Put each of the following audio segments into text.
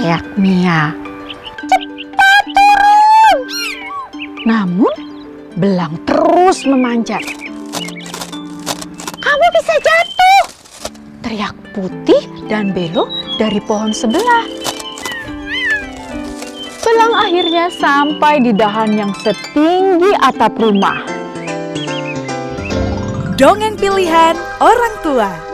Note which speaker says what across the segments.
Speaker 1: teriak Mia. Cepat turun! Namun, belang terus memanjat. Kamu bisa jatuh! Teriak putih dan belo dari pohon sebelah. Belang akhirnya sampai di dahan yang setinggi atap rumah.
Speaker 2: Dongeng pilihan orang tua.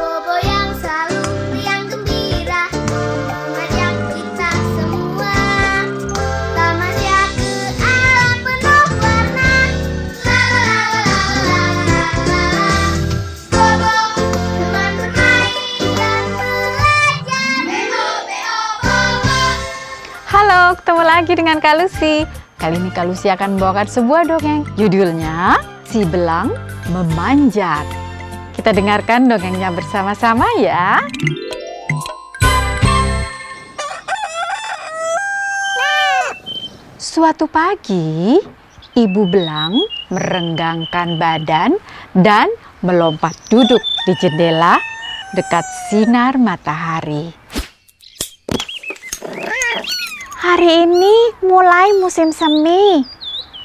Speaker 1: Dengan Kak Lucy. Kali ini Kak Lucy akan membawakan sebuah dongeng. Judulnya Si Belang Memanjat. Kita dengarkan dongengnya bersama-sama ya. Suatu pagi, Ibu Belang merenggangkan badan dan melompat duduk di jendela dekat sinar matahari. Hari ini mulai musim semi,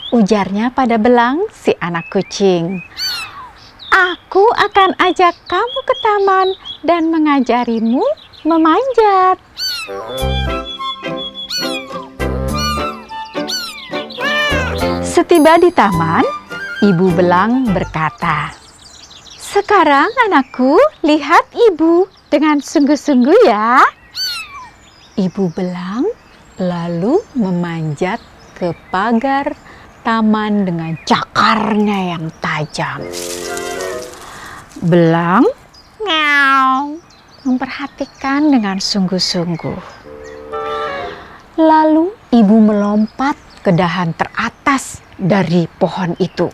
Speaker 1: ujarnya pada Belang si anak kucing. Aku akan ajak kamu ke taman dan mengajarimu memanjat. Setiba di taman, Ibu Belang berkata, "Sekarang anakku, lihat ibu dengan sungguh-sungguh ya." Ibu Belang lalu memanjat ke pagar taman dengan cakarnya yang tajam. Belang meow, memperhatikan dengan sungguh-sungguh. Lalu ibu melompat ke dahan teratas dari pohon itu.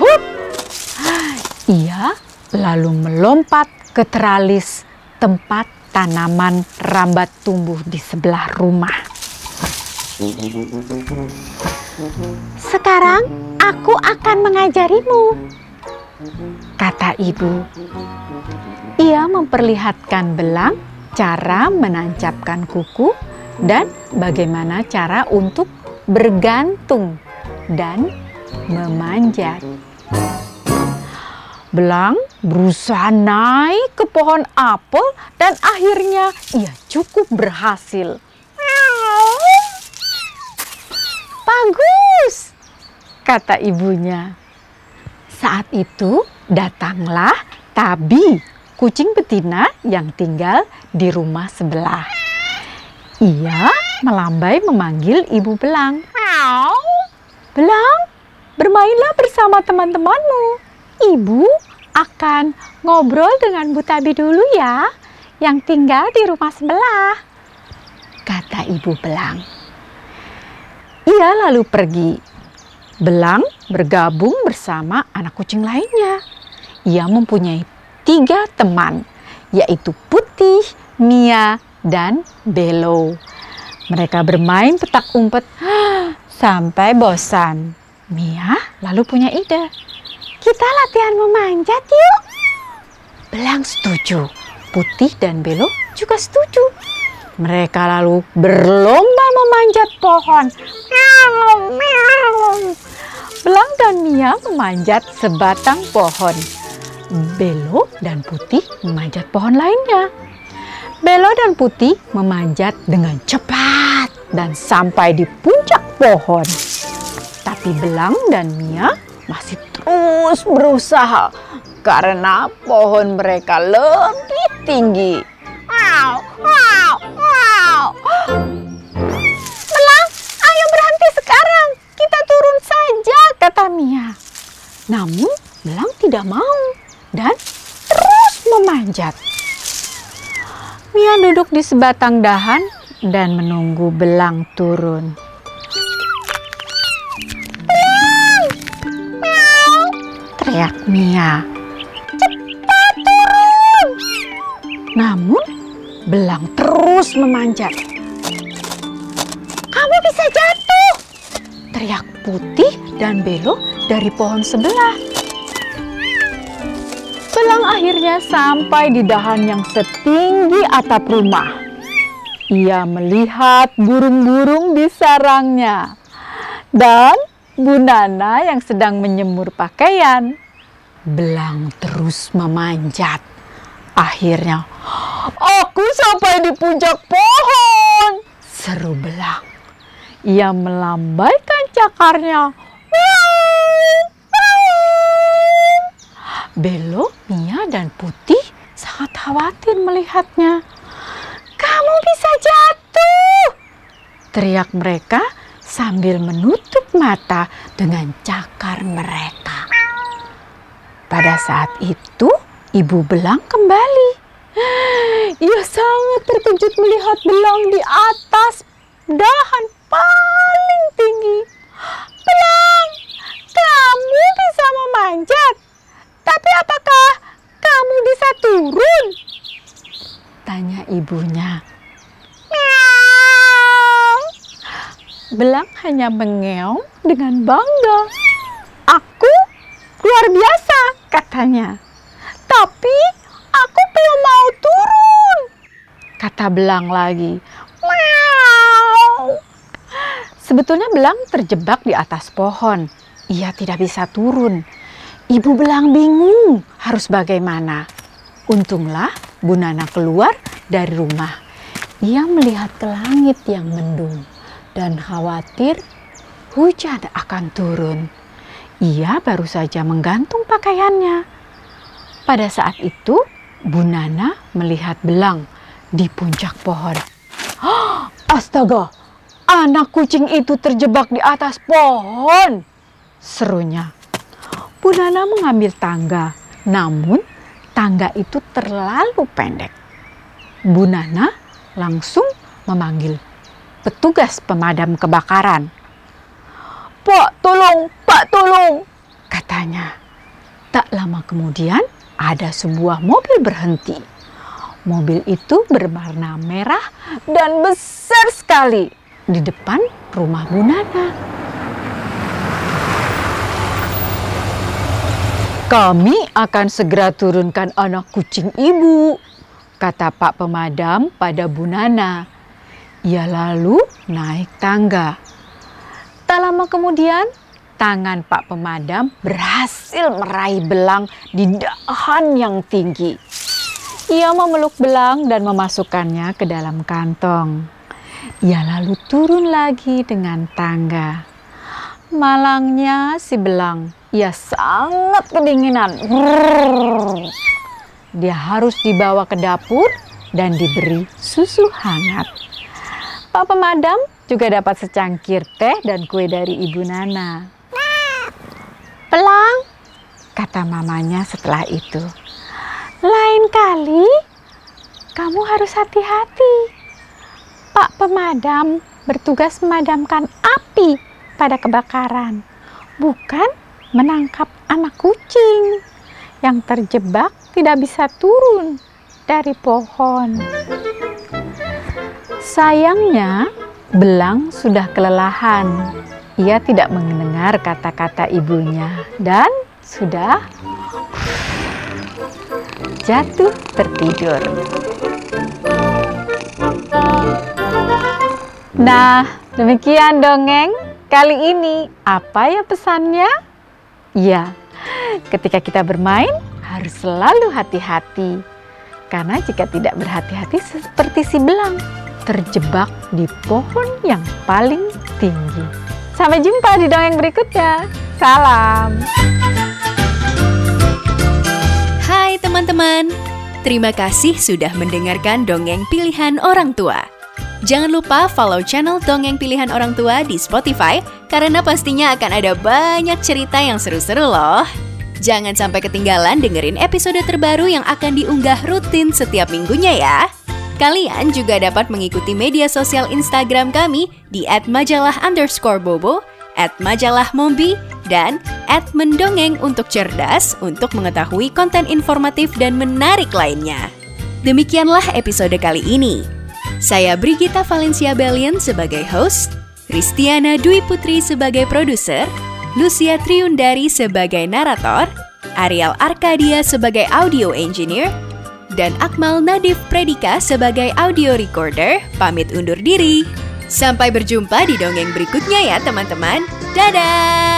Speaker 1: Hup! Ia lalu melompat ke teralis tempat tanaman rambat tumbuh di sebelah rumah. Sekarang aku akan mengajarimu, kata ibu. Ia memperlihatkan belang cara menancapkan kuku dan bagaimana cara untuk bergantung dan memanjat. Belang berusaha naik ke pohon apel dan akhirnya ia cukup berhasil. Bagus, kata ibunya. Saat itu datanglah Tabi, kucing betina yang tinggal di rumah sebelah. Ia melambai memanggil ibu Belang. Belang, bermainlah bersama teman-temanmu. Ibu akan ngobrol dengan Bu Tabi dulu ya, yang tinggal di rumah sebelah. Kata ibu Belang. Ia lalu pergi. Belang bergabung bersama anak kucing lainnya. Ia mempunyai tiga teman, yaitu Putih, Mia, dan Belo. Mereka bermain petak umpet sampai bosan. Mia lalu punya ide. Kita latihan memanjat yuk. Belang setuju. Putih dan Belo juga setuju. Mereka lalu berlomba pohon. Belang dan Mia memanjat sebatang pohon. Belo dan Putih memanjat pohon lainnya. Belo dan Putih memanjat dengan cepat dan sampai di puncak pohon. Tapi Belang dan Mia masih terus berusaha karena pohon mereka lebih tinggi. Wow, wow. Namun Belang tidak mau dan terus memanjat. Mia duduk di sebatang dahan dan menunggu belang turun. Belang! Meow! Teriak Mia. Cepat turun! Namun, belang terus memanjat. Kamu bisa jatuh! Teriak putih dan belo dari pohon sebelah. Belang akhirnya sampai di dahan yang setinggi atap rumah. Ia melihat burung-burung di sarangnya dan Bu Nana yang sedang menyemur pakaian. Belang terus memanjat. Akhirnya, aku sampai di puncak pohon, seru belang. Ia melambaikan cakarnya. Belo, Mia, dan Putih sangat khawatir melihatnya. Kamu bisa jatuh! Teriak mereka sambil menutup mata dengan cakar mereka. Pada saat itu, ibu belang kembali. Ia sangat terkejut melihat belang di atas dahan paling tinggi. Belang, kamu bisa memanjat, tapi apakah kamu bisa turun? Tanya ibunya. Meow. Belang hanya mengeong dengan bangga. Aku luar biasa, katanya. Tapi aku belum mau turun. Kata belang lagi. Meow. Sebetulnya belang terjebak di atas pohon. Ia tidak bisa turun. Ibu belang bingung harus bagaimana. Untunglah Bu Nana keluar dari rumah. Ia melihat ke langit yang mendung dan khawatir hujan akan turun. Ia baru saja menggantung pakaiannya. Pada saat itu, Bu Nana melihat belang di puncak pohon. "Hah, Astaga, anak kucing itu terjebak di atas pohon. Serunya. Bu Nana mengambil tangga, namun tangga itu terlalu pendek. Bu Nana langsung memanggil petugas pemadam kebakaran. Pak, tolong, Pak, tolong, katanya. Tak lama kemudian ada sebuah mobil berhenti. Mobil itu berwarna merah dan besar sekali di depan rumah Bu Nana. Kami akan segera turunkan anak kucing ibu, kata Pak Pemadam pada Bu Nana. Ia lalu naik tangga. Tak lama kemudian, tangan Pak Pemadam berhasil meraih belang di dahan yang tinggi. Ia memeluk belang dan memasukkannya ke dalam kantong. Ia lalu turun lagi dengan tangga. Malangnya si belang, ia sangat kedinginan. Dia harus dibawa ke dapur dan diberi susu hangat. Pak pemadam juga dapat secangkir teh dan kue dari Ibu Nana. Pelang, kata mamanya setelah itu. Lain kali, kamu harus hati-hati. Pak pemadam bertugas memadamkan api pada kebakaran, bukan menangkap anak kucing yang terjebak tidak bisa turun dari pohon. Sayangnya, belang sudah kelelahan. Ia tidak mendengar kata-kata ibunya dan sudah jatuh tertidur. Nah, demikian dongeng kali ini. Apa ya pesannya? Ya, ketika kita bermain harus selalu hati-hati. Karena jika tidak berhati-hati seperti si belang, terjebak di pohon yang paling tinggi. Sampai jumpa di dongeng berikutnya. Salam.
Speaker 2: Hai teman-teman, terima kasih sudah mendengarkan dongeng pilihan orang tua. Jangan lupa follow channel Dongeng Pilihan Orang Tua di Spotify karena pastinya akan ada banyak cerita yang seru-seru loh. Jangan sampai ketinggalan dengerin episode terbaru yang akan diunggah rutin setiap minggunya ya. Kalian juga dapat mengikuti media sosial Instagram kami di @majalah underscore bobo, majalah mombi, dan mendongeng untuk cerdas untuk mengetahui konten informatif dan menarik lainnya. Demikianlah episode kali ini. Saya Brigita Valencia Belian sebagai host, Kristiana Dwi Putri sebagai produser, Lucia Triundari sebagai narator, Ariel Arkadia sebagai audio engineer, dan Akmal Nadif Predika sebagai audio recorder pamit undur diri. Sampai berjumpa di dongeng berikutnya ya teman-teman. Dadah!